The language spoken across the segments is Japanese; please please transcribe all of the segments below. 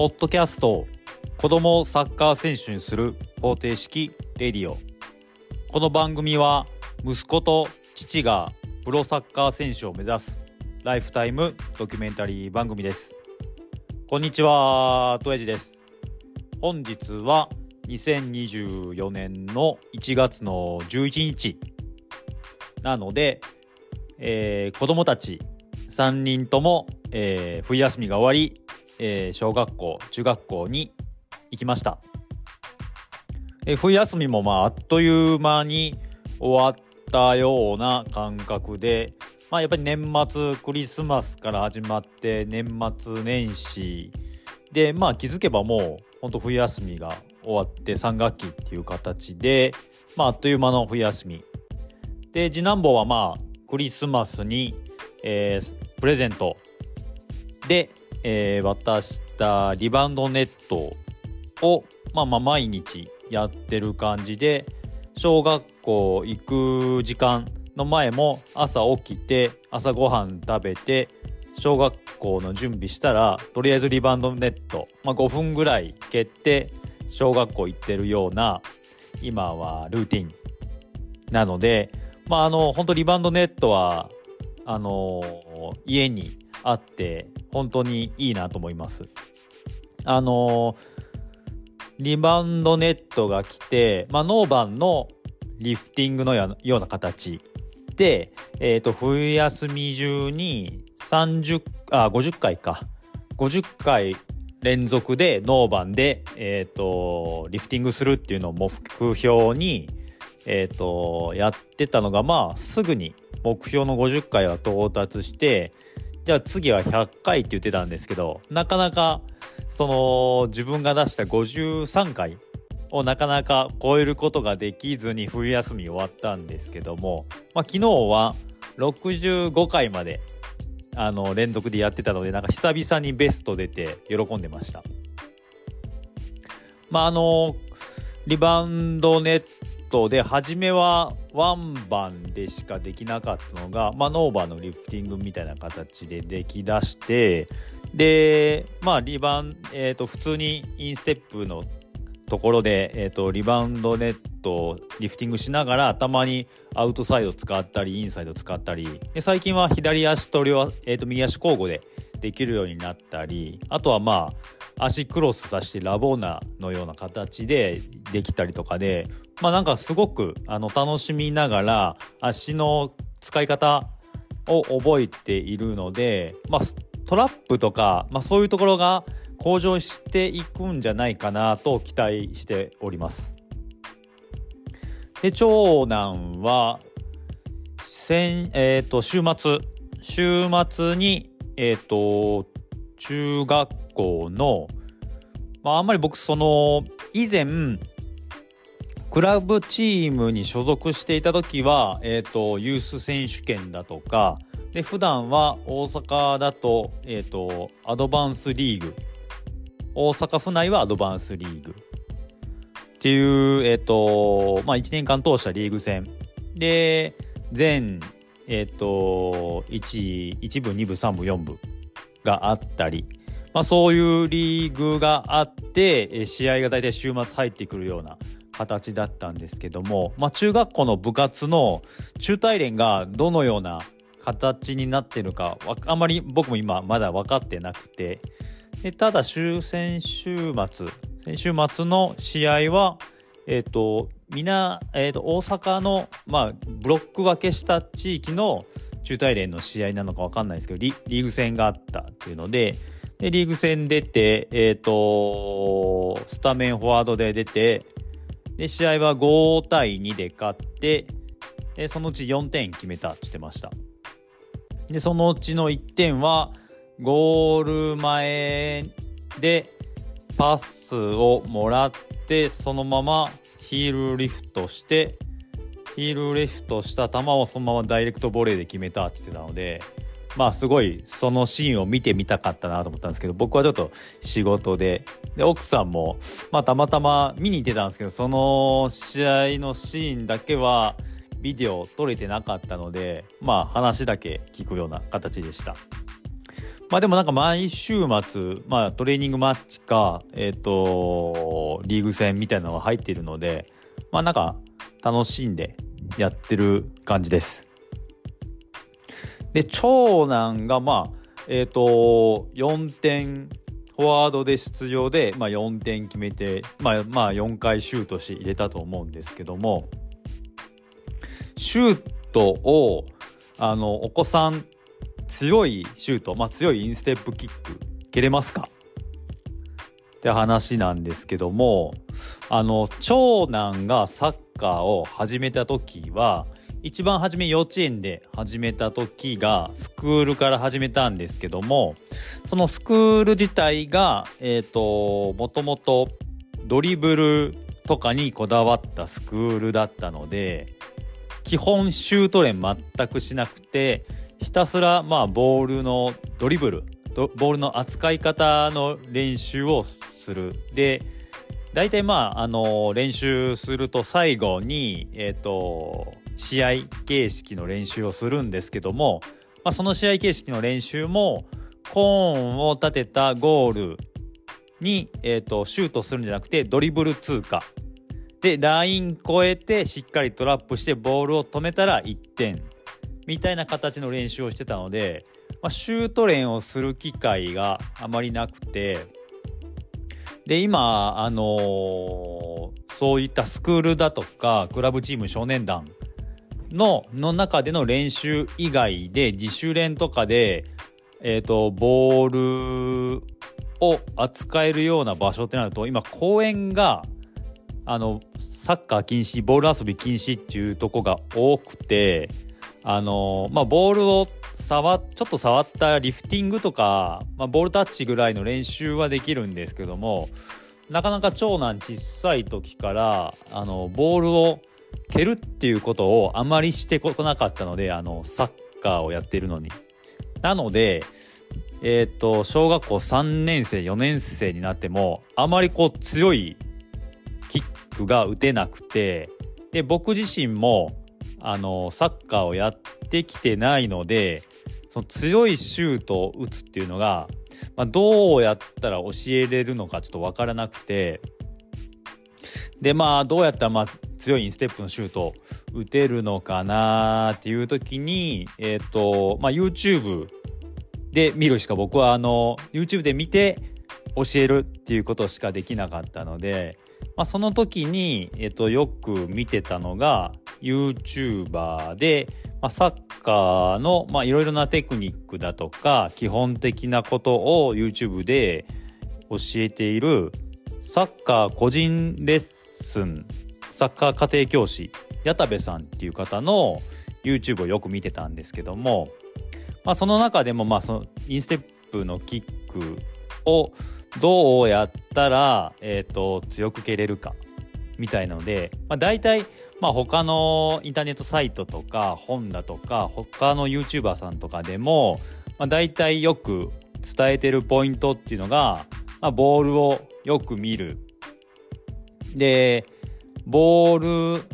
ポッドキャスト子供をサッカー選手にする方程式レディオ。この番組は息子と父がプロサッカー選手を目指すライフタイムドキュメンタリー番組です。こんにちはトエジです。本日は2024年の1月の11日なので、えー、子供たち3人とも、えー、冬休みが終わり、えー、小学校中学校に行きました、えー、冬休みもまああっという間に終わったような感覚で、まあ、やっぱり年末クリスマスから始まって年末年始でまあ気づけばもうほんと冬休みが終わって3学期っていう形で、まあ、あっという間の冬休み。で次男坊はまあクリスマスに、えー、プレゼント。で、えー、渡したリバウンドネットを、まあ、まあ毎日やってる感じで小学校行く時間の前も朝起きて朝ごはん食べて小学校の準備したらとりあえずリバウンドネット、まあ、5分ぐらい蹴って小学校行ってるような今はルーティンなのでまああの本当リバウンドネットはあの家にあって本当にいいなと思います。あのリバウンドネットが来て、まあ、ノーバンのリフティングのような形で、えー、と冬休み中に30あ50回か50回連続でノーバンで、えーと、リフティングするっていうのを目標に、えーとやってたのがまあすぐに目標の50回は到達してじゃあ次は100回って言ってたんですけどなかなかその自分が出した53回をなかなか超えることができずに冬休み終わったんですけども、まあ、昨日は65回まであの連続でやってたのでなんか久々にベスト出て喜んでました。まああのリバウンドネットで初めはワンバンでしかできなかったのが、まあ、ノーバーのリフティングみたいな形でできだしてでまあリバン、えーと、普通にインステップのところで、えーと、リバウンドネットをリフティングしながらたまにアウトサイド使ったりインサイド使ったりで最近は左足と両、えーと右足交互でできるようになったりあとはまあ足クロスさせてラボーナのような形でできたりとかでまあなんかすごくあの楽しみながら足の使い方を覚えているので、まあ、トラップとか、まあ、そういうところが向上していくんじゃないかなと期待しております。で長男は先、えーと、週末週末にえっ、ー、と、中学校の、まあ、あんまり僕その、以前、クラブチームに所属していた時は、えっ、ー、と、ユース選手権だとか、で、普段は大阪だと、えっ、ー、と、アドバンスリーグ。大阪府内はアドバンスリーグ。っていう、えっ、と、まあ、1年間通したリーグ戦。で、全えっ、ー、と、1、1部、2部、3部、4部があったり、まあそういうリーグがあって、試合が大体週末入ってくるような形だったんですけども、まあ中学校の部活の中大連がどのような形になってるか、あんまり僕も今まだ分かってなくて、でただ終戦週末、先週末の試合は、えっ、ー、と、みな、えーと、大阪の、まあ、ブロック分けした地域の中大連の試合なのか分かんないですけどリーグ戦があったっていうのででリーグ戦出て、えーと、スタメンフォワードで出てで試合は5対2で勝ってでそのうち4点決めたってしてました。でそのうちの1点はゴール前でパスをもらってそのままヒールリフトしてヒールリフトした球をそのままダイレクトボレーで決めたって言ってたのでまあすごいそのシーンを見てみたかったなと思ったんですけど僕はちょっと仕事でで奥さんもまあたまたま見に行ってたんですけどその試合のシーンだけはビデオ撮れてなかったのでまあ話だけ聞くような形でした。まあでもなんか毎週末、まあトレーニングマッチか、えっ、ー、と、リーグ戦みたいなのが入っているので、まあなんか楽しんでやってる感じです。で、長男がまあ、えっ、ー、と、4点、フォワードで出場で、まあ、4点決めて、まあ、まあ、4回シュートして入れたと思うんですけども、シュートを、あの、お子さん強いシュート、まあ、強いインステップキック蹴れますか？って話なんですけどもあの長男がサッカーを始めた時は一番初め幼稚園で始めた時がスクールから始めたんですけどもそのスクール自体がえっ、ー、ともともとドリブルとかにこだわったスクールだったので基本シュート練全くしなくてひたすらまあボールのドリブルボールの扱い方の練習をする。で大体まああの練習すると最後にえっ、ー、と試合形式の練習をするんですけども、まあ、その試合形式の練習もコーンを立てたゴールに、えーと、シュートするんじゃなくてドリブル通過。でライン越えてしっかりトラップしてボールを止めたら1点。みたいな形の練習をしてたので、まあ、シュート練をする機会があまりなくてで今、あのー、そういったスクールだとかクラブチーム少年団のの中での練習以外で自主練とかで、えーと、ボールを扱えるような場所ってなると今公園があのサッカー禁止ボール遊び禁止っていうとこが多くてあのまあボールを触ちょっと触ったリフティングとか、まあ、ボールタッチぐらいの練習はできるんですけどもなかなか長男小さい時からあのボールを蹴るっていうことをあまりしてこなかったのであのサッカーをやってるのに。なのでえっ、ー、と小学校3年生4年生になってもあまりこう強いキックが打てなくてで僕自身もあのサッカーをやってきてないのでその強いシュートを打つっていうのが、まあ、どうやったら教えれるのかちょっと分からなくてでまあどうやったらまあ強いインステップのシュート打てるのかなっていう時に、え、ー、と、まあ、YouTube で見るしか僕はあの YouTube で見て教えるっていうことしかできなかったので、まあ、その時に、えっ、ー、と、よく見てたのが YouTuber で、まあ、サッカーのいろいろなテクニックだとか基本的なことを YouTube で教えているサッカー個人レッスンサッカー家庭教師矢田部さんっていう方の YouTube をよく見てたんですけども、まあ、その中でもまあそのインステップのキックをどうやったら、えーと、強く蹴れるかみたいなので、まあ、大体、まあ、他のインターネットサイトとか本だとか他の YouTuber さんとかでも、まあ、大体よく伝えてるポイントっていうのが、まあ、ボールをよく見る。でボール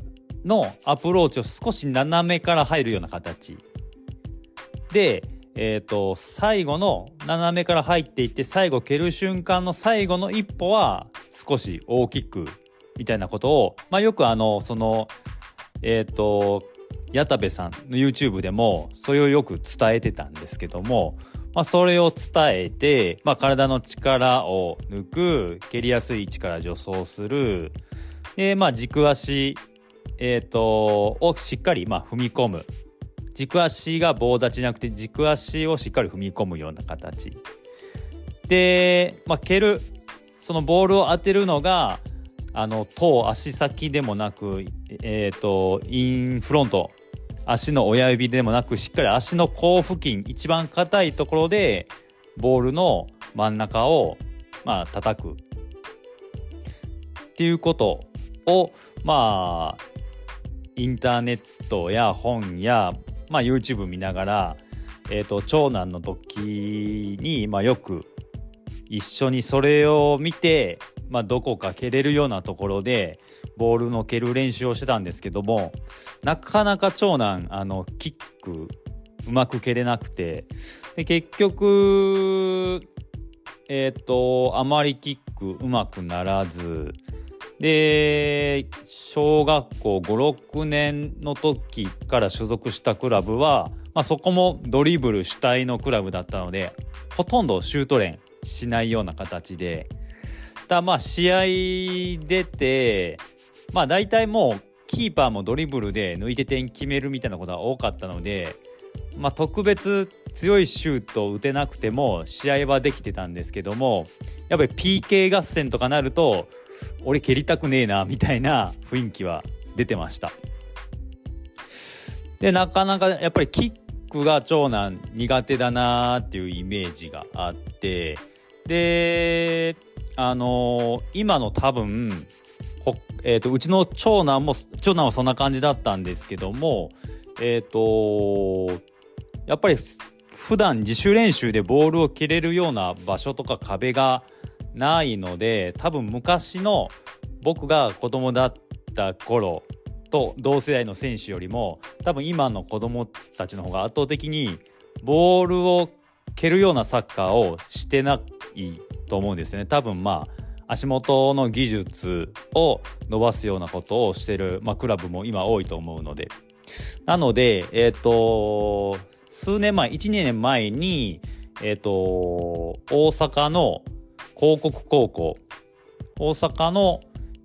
のアプローチを少し斜めから入るような形。で、えーと、最後の斜めから入っていって最後蹴る瞬間の最後の一歩は少し大きくみたいなことを、まあ、よくあのそのえっ、ー、と矢田部さんの YouTube でもそれをよく伝えてたんですけども、まあ、それを伝えて、まあ、体の力を抜く蹴りやすい位置から助走するで、まあ、軸足、えっ、ー、と、をしっかり、まあ、踏み込む。軸足が棒立ちじゃなくて、軸足をしっかり踏み込むような形。で、まあ、蹴る、そのボールを当てるのが、あの、頭、足先でもなく、えっ、ー、と、インフロント、足の親指でもなく、しっかり足の甲付近、一番硬いところで、ボールの真ん中を、まあ、叩く。っていうことをまあインターネットや本や、まあ、YouTube 見ながら、えーと、長男の時に、まあ、よく一緒にそれを見て、まあ、どこか蹴れるようなところでボールの蹴る練習をしてたんですけどもなかなか長男あのキックうまく蹴れなくてで結局えっ、ー、とあまりキックうまくならずで小学校56年の時から所属したクラブは、まあ、そこもドリブル主体のクラブだったのでほとんどシュート練しないような形でだまあ試合出てまあ大体もうキーパーもドリブルで抜いて点決めるみたいなことが多かったので、まあ、特別強いシュートを打てなくても試合はできてたんですけどもやっぱり PK 合戦とかなると俺蹴りたくねえなみたいな雰囲気は出てました。でなかなかやっぱりキックが長男苦手だなっていうイメージがあってであのー、今の多分えーと、うちの長男も長男はそんな感じだったんですけどもえっ、ー、とやっぱり普段自主練習でボールを蹴れるような場所とか壁がないので多分昔の僕が子供だった頃と同世代の選手よりも多分今の子供たちの方が圧倒的にボールを蹴るようなサッカーをしてないと思うんですよね。多分まあ足元の技術を伸ばすようなことをしてる、まあ、クラブも今多いと思うので。なのでえっ、ー、と数年前1年前にえっ、ー、と大阪の広告高校大阪の、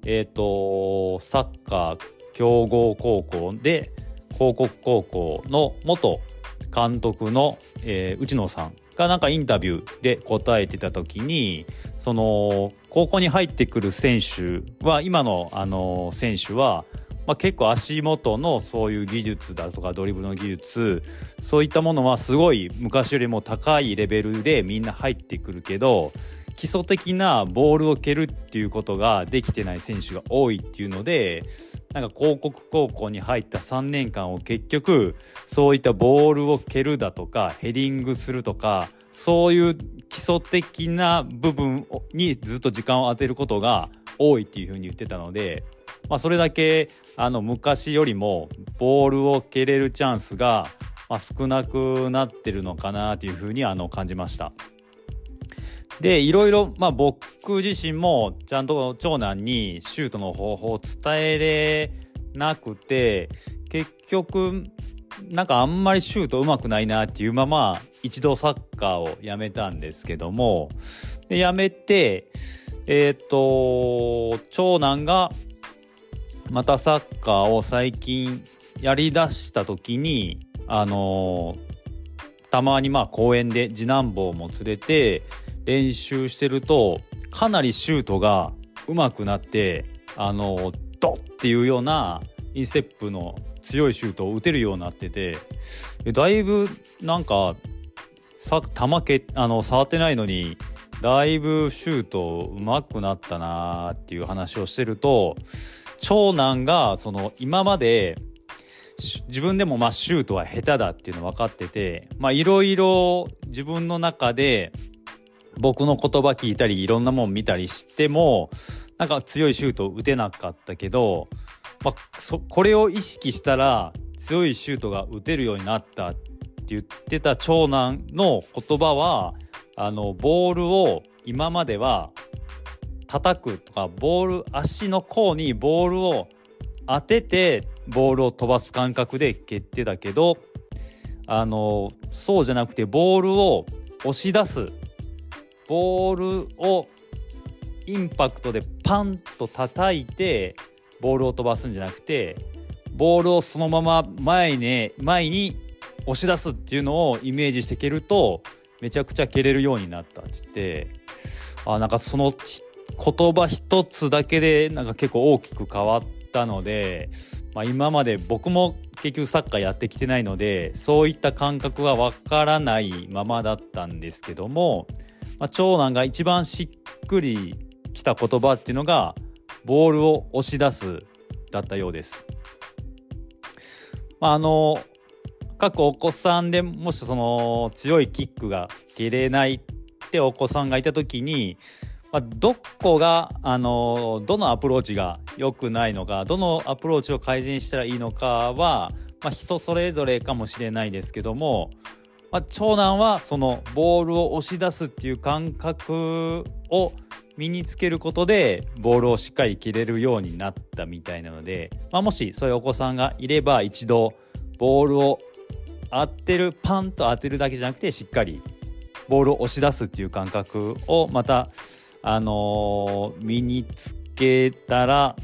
えーと、サッカー強豪高校で広告高校の元監督の、えー、内野さんがなんかインタビューで答えてた時にその高校に入ってくる選手は今のあの選手はまあ、結構足元のそういう技術だとかドリブルの技術そういったものはすごい昔よりも高いレベルでみんな入ってくるけど基礎的なボールを蹴るっていうことができてない選手が多いっていうのでなんか広告高校に入った3年間を結局そういったボールを蹴るだとかヘディングするとかそういう基礎的な部分にずっと時間を当てることが多いっていうふうに言ってたので、まあ、それだけあの昔よりもボールを蹴れるチャンスが、少なくなってるのかなというふうにあの感じました。でいろいろ、まあ、僕自身もちゃんと長男にシュートの方法を伝えれなくて結局なんかあんまりシュートうまくないなっていうまま一度サッカーをやめたんですけどもでやめてえっ、と長男がまたサッカーを最近やりだした時にあのたまにまあ公園で次男坊も連れて練習してるとかなりシュートが上手くなってあのドッっていうようなインステップの強いシュートを打てるようになっててだいぶなんかさ球けあの触ってないのにだいぶシュート上手くなったなーっていう話をしてると長男がその今まで自分でもまあシュートは下手だっていうの分かってていろいろ自分の中で僕の言葉聞いたりいろんなもん見たりしてもなんか強いシュート打てなかったけど、まあ、そこれを意識したら強いシュートが打てるようになったって言ってた長男の言葉はあのボールを今までは叩くとかボール足の甲にボールを当ててボールを飛ばす感覚で蹴ってたけどあのそうじゃなくてボールを押し出すボールをインパクトでパンと叩いてボールを飛ばすんじゃなくてボールをそのまま前に前に押し出すっていうのをイメージして蹴るとめちゃくちゃ蹴れるようになったっつって。あなんかその言葉一つだけでなんか結構大きく変わったので、まあ、今まで僕も結局サッカーやってきてないのでそういった感覚がわからないままだったんですけどもまあ、長男が一番しっくりきた言葉っていうのがボールを押し出すだったようです。まあ、あの各お子さんでもしその強いキックが蹴れないってお子さんがいた時に、まあ、どこがあのどのアプローチが良くないのかどのアプローチを改善したらいいのかは、まあ、人それぞれかもしれないですけども、まあ、長男はそのボールを押し出すっていう感覚を身につけることでボールをしっかり切れるようになったみたいなので、まあ、もしそういうお子さんがいれば一度ボールを当てるパンと当てるだけじゃなくてしっかりボールを押し出すっていう感覚をまた、あのー、身につけたら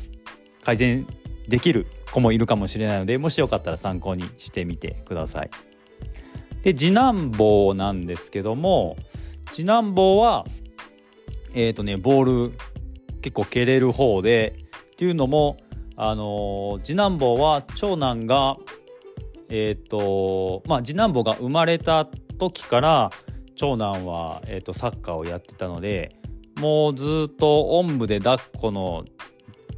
改善できる子もいるかもしれないのでもしよかったら参考にしてみてください。で次男坊なんですけども次男坊はえっ、ー、とねボール結構蹴れる方でっていうのもあのー、次男坊は長男がえっ、ー、とまあ次男坊が生まれた時から長男は、えーと、サッカーをやってたのでもうずっとおんぶで抱っこの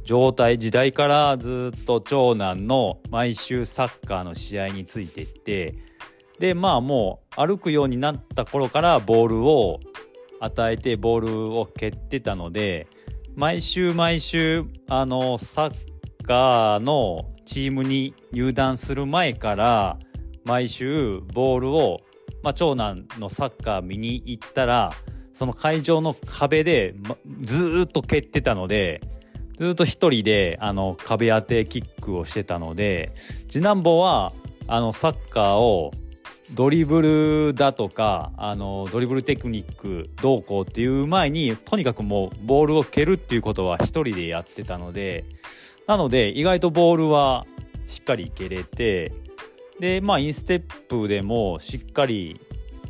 状態時代からずっと長男の毎週サッカーの試合についていってでまあもう歩くようになった頃からボールを与えてボールを蹴ってたので毎週毎週あのサッカーのチームに入団する前から毎週ボールを、まあ、長男のサッカー見に行ったらその会場の壁で、ま、ずっと蹴ってたのでずっと一人であの壁当てキックをしてたので次男坊はあのサッカーをドリブルだとかあのドリブルテクニックどうこうっていう前にとにかくもうボールを蹴るっていうことは一人でやってたのでなので意外とボールはしっかり蹴れてでまあインステップでもしっかり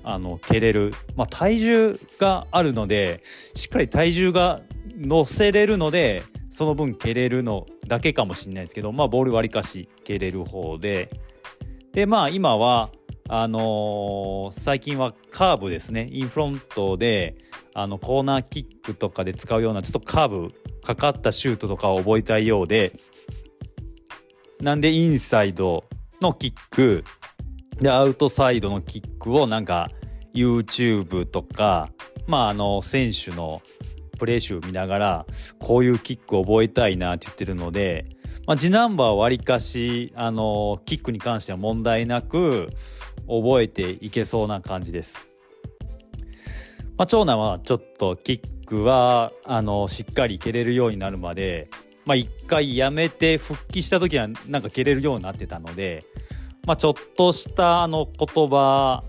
あの蹴れる、まあ、体重があるのでしっかり体重が乗せれるのでその分蹴れるのだけかもしれないですけど、まあ、ボールわりかし蹴れる方で。でまあ今はあのー、最近はカーブですね。インフロントであのコーナーキックとかで使うようなちょっとカーブかかったシュートとかを覚えたいようでなんでインサイドのキックでアウトサイドのキックをなんか YouTube とかまああの選手のプレー集見ながらこういうキックを覚えたいなって言ってるので、まあ、次ナンバーはわりかしあのキックに関しては問題なく覚えていけそうな感じです。まあ、長男はちょっとキックはあのしっかり蹴れるようになるまで、まあ、一回やめて復帰した時はなんか蹴れるようになってたので、まあ、ちょっとしたあの言葉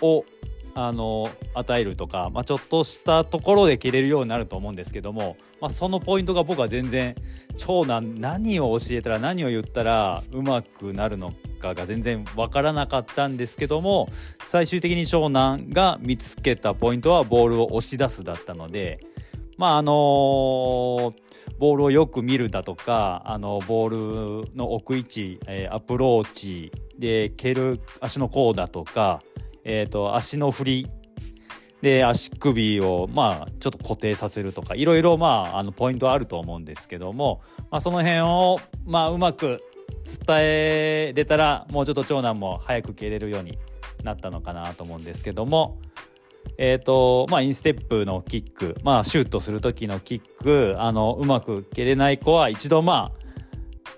をあの与えるとか、まあ、ちょっとしたところで蹴れるようになると思うんですけども、まあ、そのポイントが僕は全然長男何を教えたら何を言ったらうまくなるのかが全然わからなかったんですけども最終的に長男が見つけたポイントはボールを押し出すだったので。まああの、ボールをよく見るだとか、あのボールの置く位置、えー、アプローチで蹴る足の甲だとか、えーと、足の振りで足首をまあちょっと固定させるとかいろいろまああのポイントあると思うんですけども、まあ、その辺をまあうまく伝えれたらもうちょっと長男も早く蹴れるようになったのかなと思うんですけども。えーとまあ、インステップのキック、まあ、シュートする時のキックあのうまく蹴れない子は一度まあ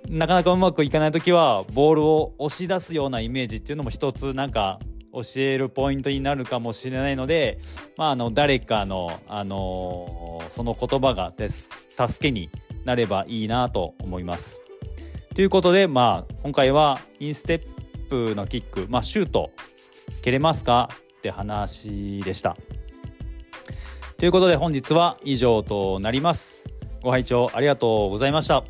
なかなかうまくいかない時はボールを押し出すようなイメージっていうのも一つなんか教えるポイントになるかもしれないので、まあ、あの誰かの、あのその言葉がです助けになればいいなと思います。ということで、まあ、今回はインステップのキック、まあ、シュート蹴れますかって話でした。ということで本日は以上となります。ご拝聴ありがとうございました。